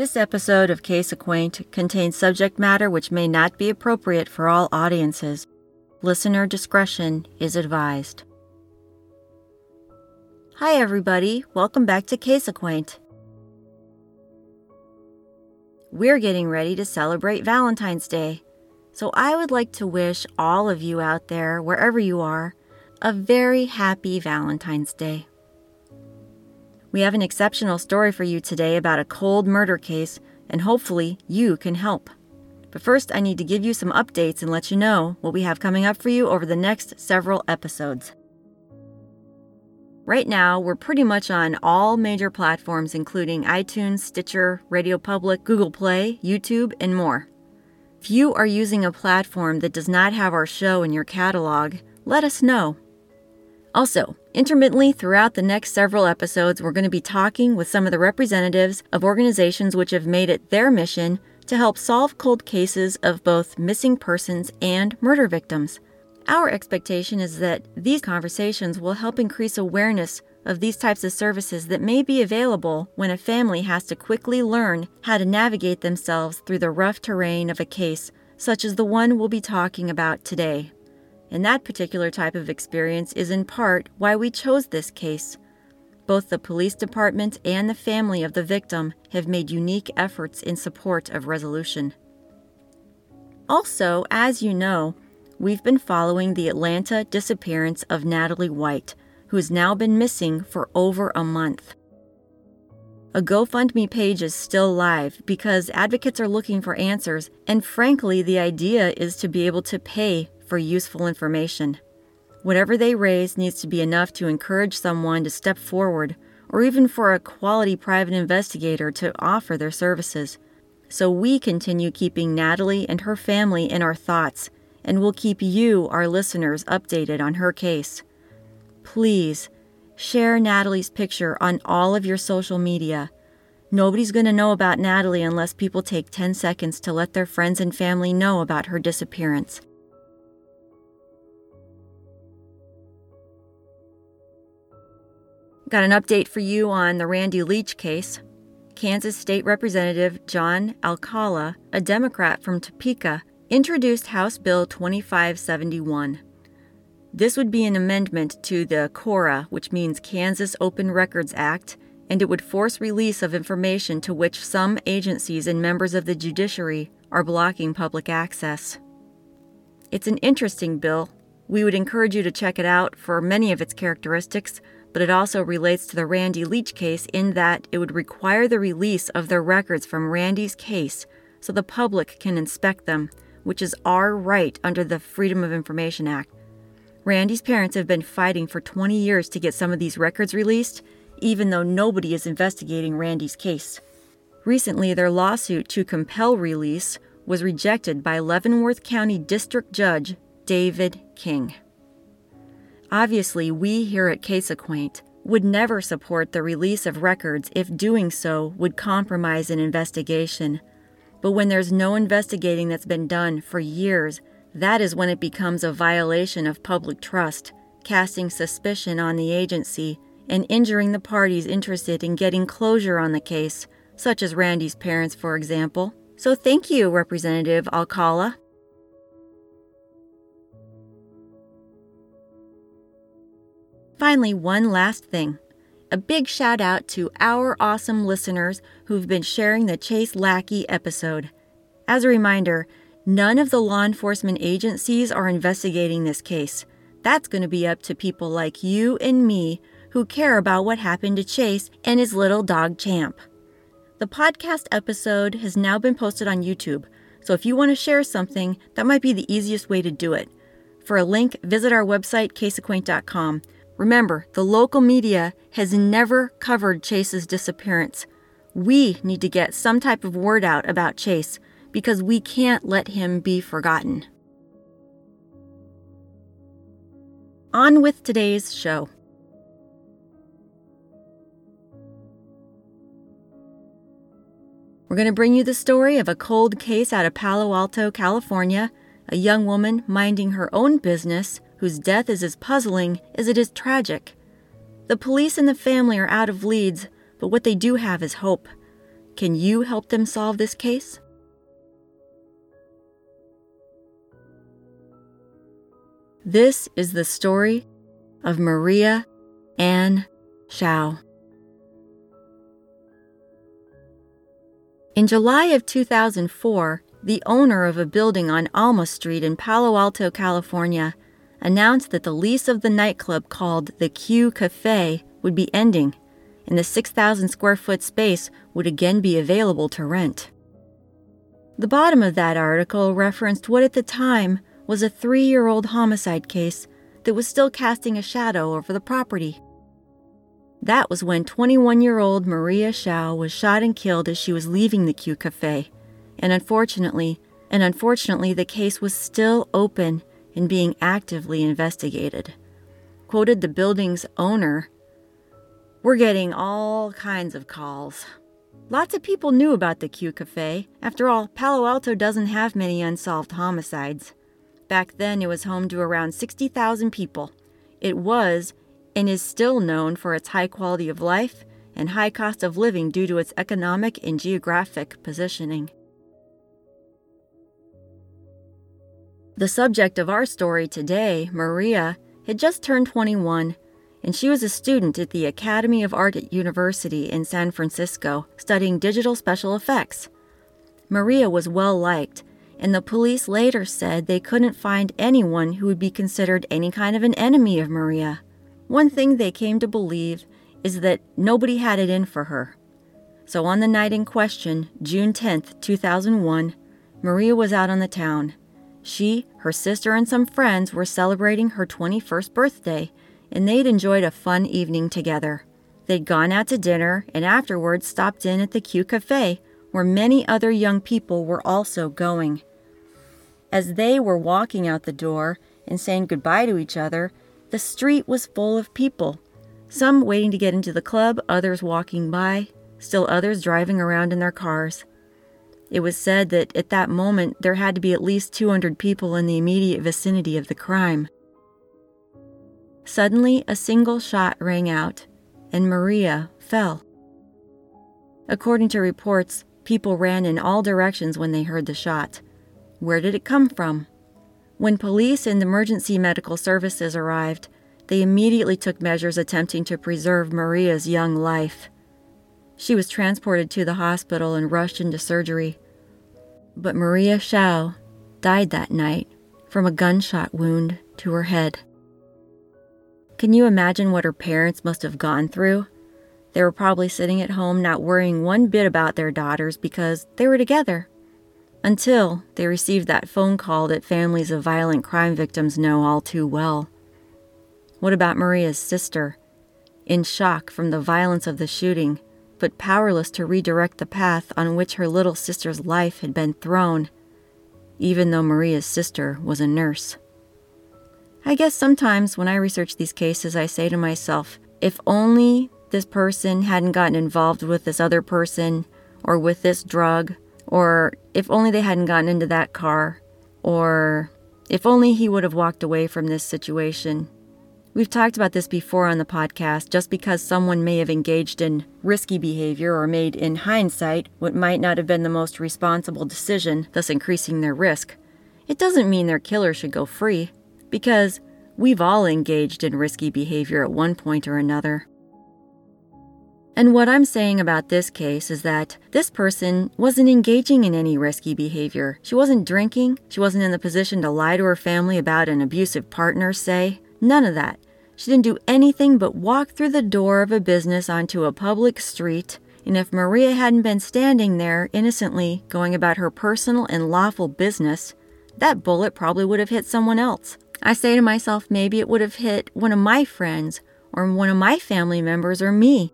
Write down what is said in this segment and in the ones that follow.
This episode of Case Acquaint contains subject matter which may not be appropriate for all audiences. Listener discretion is advised. Hi, everybody. Welcome back to Case Acquaint. We're getting ready to celebrate Valentine's Day, so I would like to wish all of you out there, wherever you are, a very happy Valentine's Day. We have an exceptional story for you today about a cold murder case, and hopefully you can help. But first, I need to give you some updates and let you know what we have coming up for you over the next several episodes. Right now, we're pretty much on all major platforms, including iTunes, Stitcher, Radio Public, Google Play, YouTube, and more. If you are using a platform that does not have our show in your catalog, let us know. Also, intermittently throughout the next several episodes, we're going to be talking with some of the representatives of organizations which have made it their mission to help solve cold cases of both missing persons and murder victims. Our expectation is that these conversations will help increase awareness of these types of services that may be available when a family has to quickly learn how to navigate themselves through the rough terrain of a case such as the one we'll be talking about today. And that particular type of experience is in part why we chose this case. Both the police department and the family of the victim have made unique efforts in support of resolution. Also, as you know, we've been following the Atlanta disappearance of Natalie White, who has now been missing for over a month. A GoFundMe page is still live because advocates are looking for answers, and frankly, the idea is to be able to pay for useful information. Whatever they raise needs to be enough to encourage someone to step forward, or even for a quality private investigator to offer their services. So we continue keeping Natalie and her family in our thoughts, and we'll keep you, our listeners, updated on her case. Please share Natalie's picture on all of your social media. Nobody's going to know about Natalie unless people take 10 seconds to let their friends and family know about her disappearance. Got an update for you on the Randy Leach case. Kansas State Representative John Alcala, a Democrat from Topeka, introduced House Bill 2571. This would be an amendment to the CORA, which means Kansas Open Records Act, and it would force release of information to which some agencies and members of the judiciary are blocking public access. It's an interesting bill. We would encourage you to check it out for many of its characteristics, but it also relates to the Randy Leach case in that it would require the release of the records from Randy's case so the public can inspect them, which is our right under the Freedom of Information Act. Randy's parents have been fighting for 20 years to get some of these records released, even though nobody is investigating Randy's case. Recently, their lawsuit to compel release was rejected by Leavenworth County District Judge David King. Obviously, we here at Case Acquaint would never support the release of records if doing so would compromise an investigation. But when there's no investigating that's been done for years, that is when it becomes a violation of public trust, casting suspicion on the agency and injuring the parties interested in getting closure on the case, such as Randy's parents, for example. So thank you, Representative Alcala. Finally, one last thing. A big shout out to our awesome listeners who've been sharing the Chase Lackey episode. As a reminder, none of the law enforcement agencies are investigating this case. That's going to be up to people like you and me who care about what happened to Chase and his little dog Champ. The podcast episode has now been posted on YouTube, so if you want to share something, that might be the easiest way to do it. For a link, visit our website, caseacquaint.com. Remember, the local media has never covered Chase's disappearance. We need to get some type of word out about Chase because we can't let him be forgotten. On with today's show. We're going to bring you the story of a cold case out of Palo Alto, California, a young woman minding her own business whose death is as puzzling as it is tragic. The police and the family are out of leads, but what they do have is hope. Can you help them solve this case? This is the story of Maria Ann Shao. In July of 2004, the owner of a building on Alma Street in Palo Alto, California, announced that the lease of the nightclub called the Q Cafe would be ending, and the 6,000 square foot space would again be available to rent. The bottom of that article referenced what at the time was a three year old homicide case that was still casting a shadow over the property. That was when 21 year old Maria Shao was shot and killed as she was leaving the Q Cafe, and unfortunately, and unfortunately, the case was still open and being actively investigated. Quoted the building's owner We're getting all kinds of calls. Lots of people knew about the Q Cafe. After all, Palo Alto doesn't have many unsolved homicides. Back then, it was home to around 60,000 people. It was and is still known for its high quality of life and high cost of living due to its economic and geographic positioning. The subject of our story today, Maria, had just turned 21, and she was a student at the Academy of Art at University in San Francisco studying digital special effects. Maria was well liked, and the police later said they couldn't find anyone who would be considered any kind of an enemy of Maria. One thing they came to believe is that nobody had it in for her. So on the night in question, June 10, 2001, Maria was out on the town. She, her sister, and some friends were celebrating her 21st birthday, and they'd enjoyed a fun evening together. They'd gone out to dinner and afterwards stopped in at the Q Cafe, where many other young people were also going. As they were walking out the door and saying goodbye to each other, the street was full of people. Some waiting to get into the club, others walking by, still others driving around in their cars. It was said that at that moment there had to be at least 200 people in the immediate vicinity of the crime. Suddenly, a single shot rang out, and Maria fell. According to reports, people ran in all directions when they heard the shot. Where did it come from? When police and emergency medical services arrived, they immediately took measures attempting to preserve Maria's young life. She was transported to the hospital and rushed into surgery. But Maria Shao died that night from a gunshot wound to her head. Can you imagine what her parents must have gone through? They were probably sitting at home not worrying one bit about their daughters because they were together. Until they received that phone call that families of violent crime victims know all too well. What about Maria's sister? In shock from the violence of the shooting, but powerless to redirect the path on which her little sister's life had been thrown, even though Maria's sister was a nurse. I guess sometimes when I research these cases, I say to myself, if only this person hadn't gotten involved with this other person, or with this drug, or if only they hadn't gotten into that car, or if only he would have walked away from this situation, We've talked about this before on the podcast. Just because someone may have engaged in risky behavior or made, in hindsight, what might not have been the most responsible decision, thus increasing their risk, it doesn't mean their killer should go free, because we've all engaged in risky behavior at one point or another. And what I'm saying about this case is that this person wasn't engaging in any risky behavior. She wasn't drinking, she wasn't in the position to lie to her family about an abusive partner, say. None of that. She didn't do anything but walk through the door of a business onto a public street, and if Maria hadn't been standing there innocently going about her personal and lawful business, that bullet probably would have hit someone else. I say to myself, maybe it would have hit one of my friends, or one of my family members, or me.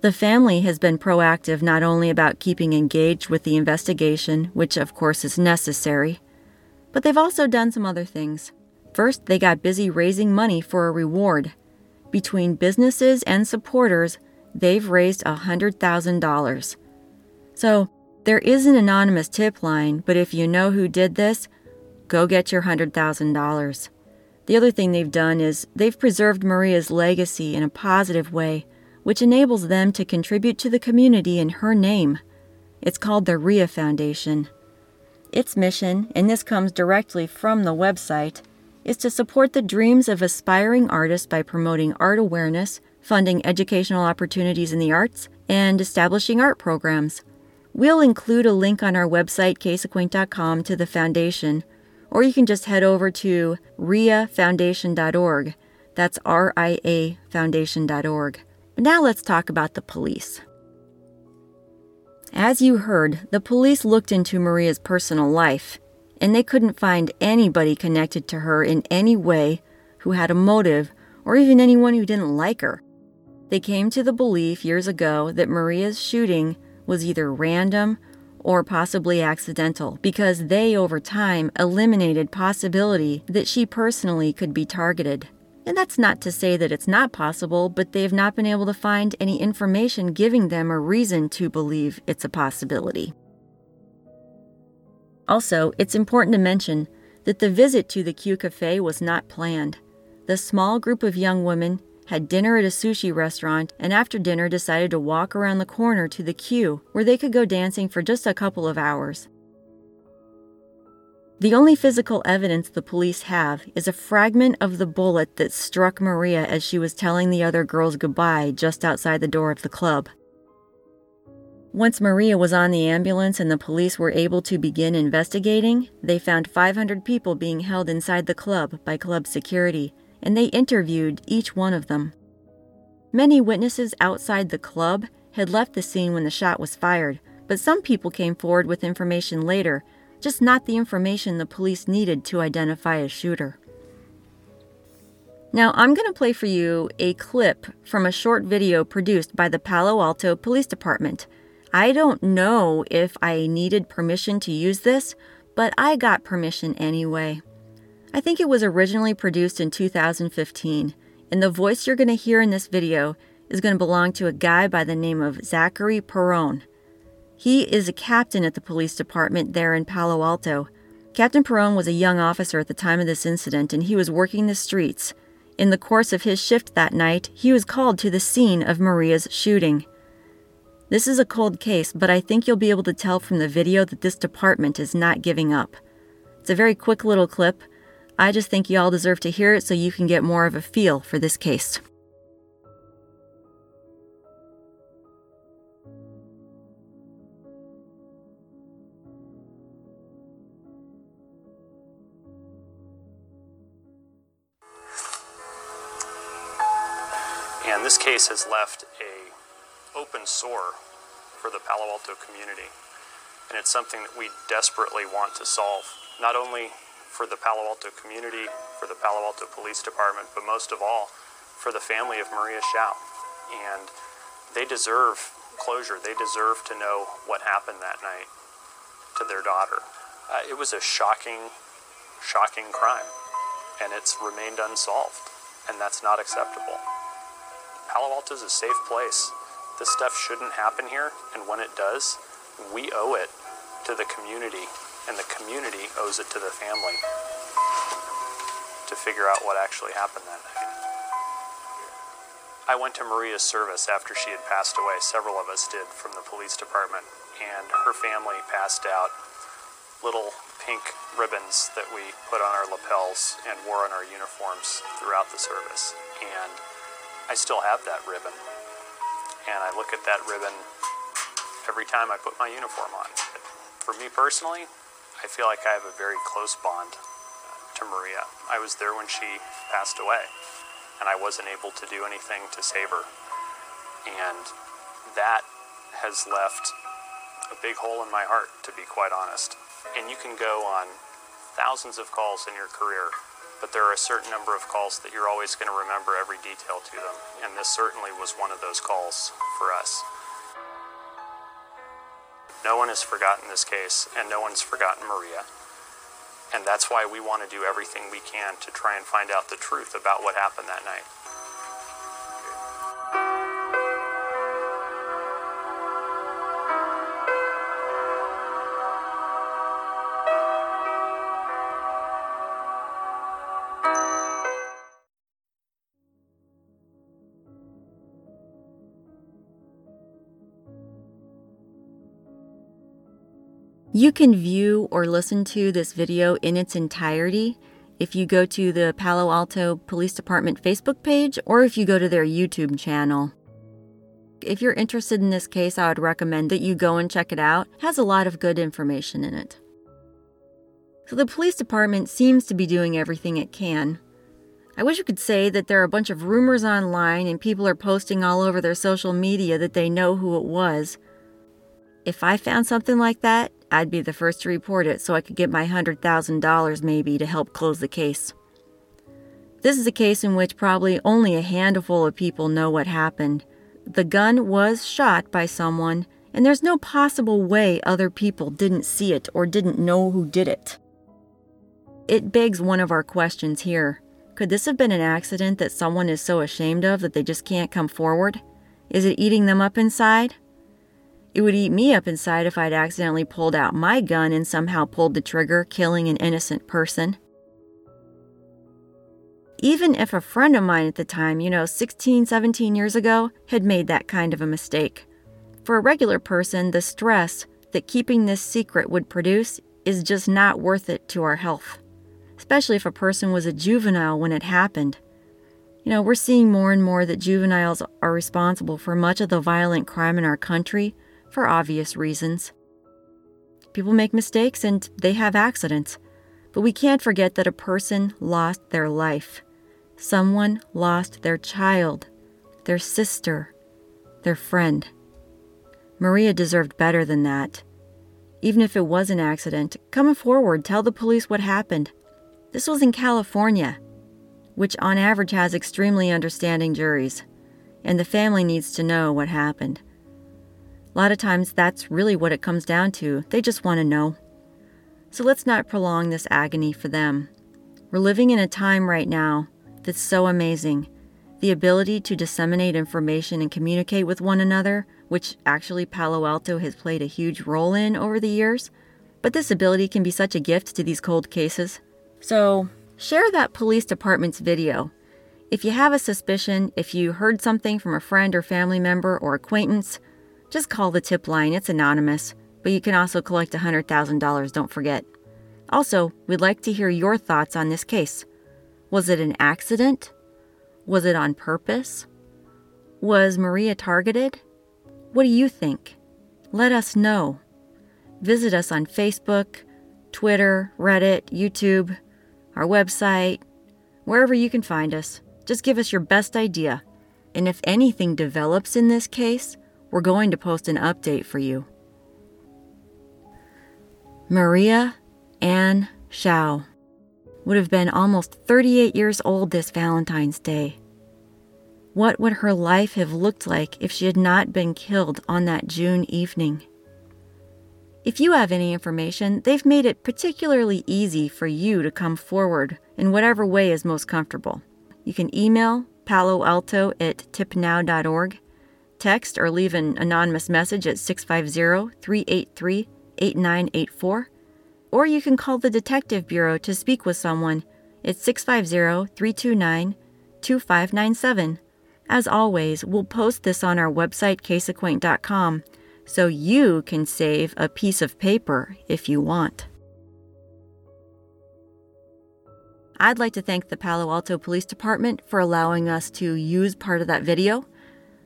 The family has been proactive not only about keeping engaged with the investigation, which of course is necessary, but they've also done some other things. First, they got busy raising money for a reward. Between businesses and supporters, they've raised $100,000. So, there is an anonymous tip line, but if you know who did this, go get your $100,000. The other thing they've done is they've preserved Maria's legacy in a positive way which enables them to contribute to the community in her name. It's called the RIA Foundation. Its mission, and this comes directly from the website, is to support the dreams of aspiring artists by promoting art awareness, funding educational opportunities in the arts, and establishing art programs. We'll include a link on our website, caseacquaint.com, to the foundation, or you can just head over to riafoundation.org. That's R I A foundation.org. Now let's talk about the police. As you heard, the police looked into Maria's personal life, and they couldn't find anybody connected to her in any way who had a motive or even anyone who didn't like her. They came to the belief years ago that Maria's shooting was either random or possibly accidental because they, over time, eliminated possibility that she personally could be targeted. And that's not to say that it's not possible, but they have not been able to find any information giving them a reason to believe it's a possibility. Also, it's important to mention that the visit to the Q Cafe was not planned. The small group of young women had dinner at a sushi restaurant, and after dinner decided to walk around the corner to the Q where they could go dancing for just a couple of hours. The only physical evidence the police have is a fragment of the bullet that struck Maria as she was telling the other girls goodbye just outside the door of the club. Once Maria was on the ambulance and the police were able to begin investigating, they found 500 people being held inside the club by club security, and they interviewed each one of them. Many witnesses outside the club had left the scene when the shot was fired, but some people came forward with information later, just not the information the police needed to identify a shooter. Now, I'm going to play for you a clip from a short video produced by the Palo Alto Police Department. I don't know if I needed permission to use this, but I got permission anyway. I think it was originally produced in 2015, and the voice you're going to hear in this video is going to belong to a guy by the name of Zachary Perron. He is a captain at the police department there in Palo Alto. Captain Perron was a young officer at the time of this incident, and he was working the streets. In the course of his shift that night, he was called to the scene of Maria's shooting. This is a cold case, but I think you'll be able to tell from the video that this department is not giving up. It's a very quick little clip, I just think you all deserve to hear it so you can get more of a feel for this case. And this case has left a open sore for the Palo Alto community. And it's something that we desperately want to solve, not only for the Palo Alto community, for the Palo Alto Police Department, but most of all, for the family of Maria Shao. And they deserve closure. They deserve to know what happened that night to their daughter. Uh, it was a shocking, shocking crime, and it's remained unsolved, and that's not acceptable. Palo Alto is a safe place. This stuff shouldn't happen here, and when it does, we owe it to the community and the community owes it to the family to figure out what actually happened that night. I went to Maria's service after she had passed away. Several of us did from the police department, and her family passed out little pink ribbons that we put on our lapels and wore on our uniforms throughout the service. And I still have that ribbon. And I look at that ribbon every time I put my uniform on. For me personally, I feel like I have a very close bond uh, to Maria. I was there when she passed away, and I wasn't able to do anything to save her. And that has left a big hole in my heart, to be quite honest. And you can go on thousands of calls in your career, but there are a certain number of calls that you're always going to remember every detail to them. And this certainly was one of those calls for us. No one has forgotten this case, and no one's forgotten Maria. And that's why we want to do everything we can to try and find out the truth about what happened that night. You can view or listen to this video in its entirety if you go to the Palo Alto Police Department Facebook page or if you go to their YouTube channel. If you're interested in this case, I would recommend that you go and check it out. It has a lot of good information in it. So the police department seems to be doing everything it can. I wish I could say that there are a bunch of rumors online and people are posting all over their social media that they know who it was. If I found something like that, I'd be the first to report it so I could get my $100,000 maybe to help close the case. This is a case in which probably only a handful of people know what happened. The gun was shot by someone, and there's no possible way other people didn't see it or didn't know who did it. It begs one of our questions here. Could this have been an accident that someone is so ashamed of that they just can't come forward? Is it eating them up inside? It would eat me up inside if I'd accidentally pulled out my gun and somehow pulled the trigger, killing an innocent person. Even if a friend of mine at the time, you know, 16, 17 years ago, had made that kind of a mistake. For a regular person, the stress that keeping this secret would produce is just not worth it to our health, especially if a person was a juvenile when it happened. You know, we're seeing more and more that juveniles are responsible for much of the violent crime in our country for obvious reasons. People make mistakes and they have accidents, but we can't forget that a person lost their life. Someone lost their child, their sister, their friend. Maria deserved better than that. Even if it was an accident, come forward, tell the police what happened. This was in California, which on average has extremely understanding juries, and the family needs to know what happened. A lot of times, that's really what it comes down to. They just want to know. So let's not prolong this agony for them. We're living in a time right now that's so amazing. The ability to disseminate information and communicate with one another, which actually Palo Alto has played a huge role in over the years. But this ability can be such a gift to these cold cases. So, share that police department's video. If you have a suspicion, if you heard something from a friend or family member or acquaintance, just call the tip line, it's anonymous, but you can also collect $100,000, don't forget. Also, we'd like to hear your thoughts on this case. Was it an accident? Was it on purpose? Was Maria targeted? What do you think? Let us know. Visit us on Facebook, Twitter, Reddit, YouTube, our website, wherever you can find us. Just give us your best idea. And if anything develops in this case, we're going to post an update for you. Maria Ann Shao would have been almost 38 years old this Valentine's Day. What would her life have looked like if she had not been killed on that June evening? If you have any information, they've made it particularly easy for you to come forward in whatever way is most comfortable. You can email palo alto at tipnow.org text or leave an anonymous message at 650 383 8984. Or you can call the Detective Bureau to speak with someone. It's 650 329 2597. As always, we'll post this on our website, caseacquaint.com, so you can save a piece of paper if you want. I'd like to thank the Palo Alto Police Department for allowing us to use part of that video.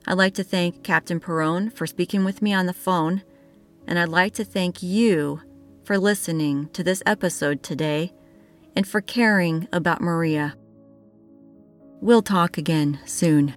I'd like to thank Captain Perron for speaking with me on the phone, and I'd like to thank you for listening to this episode today and for caring about Maria. We'll talk again soon.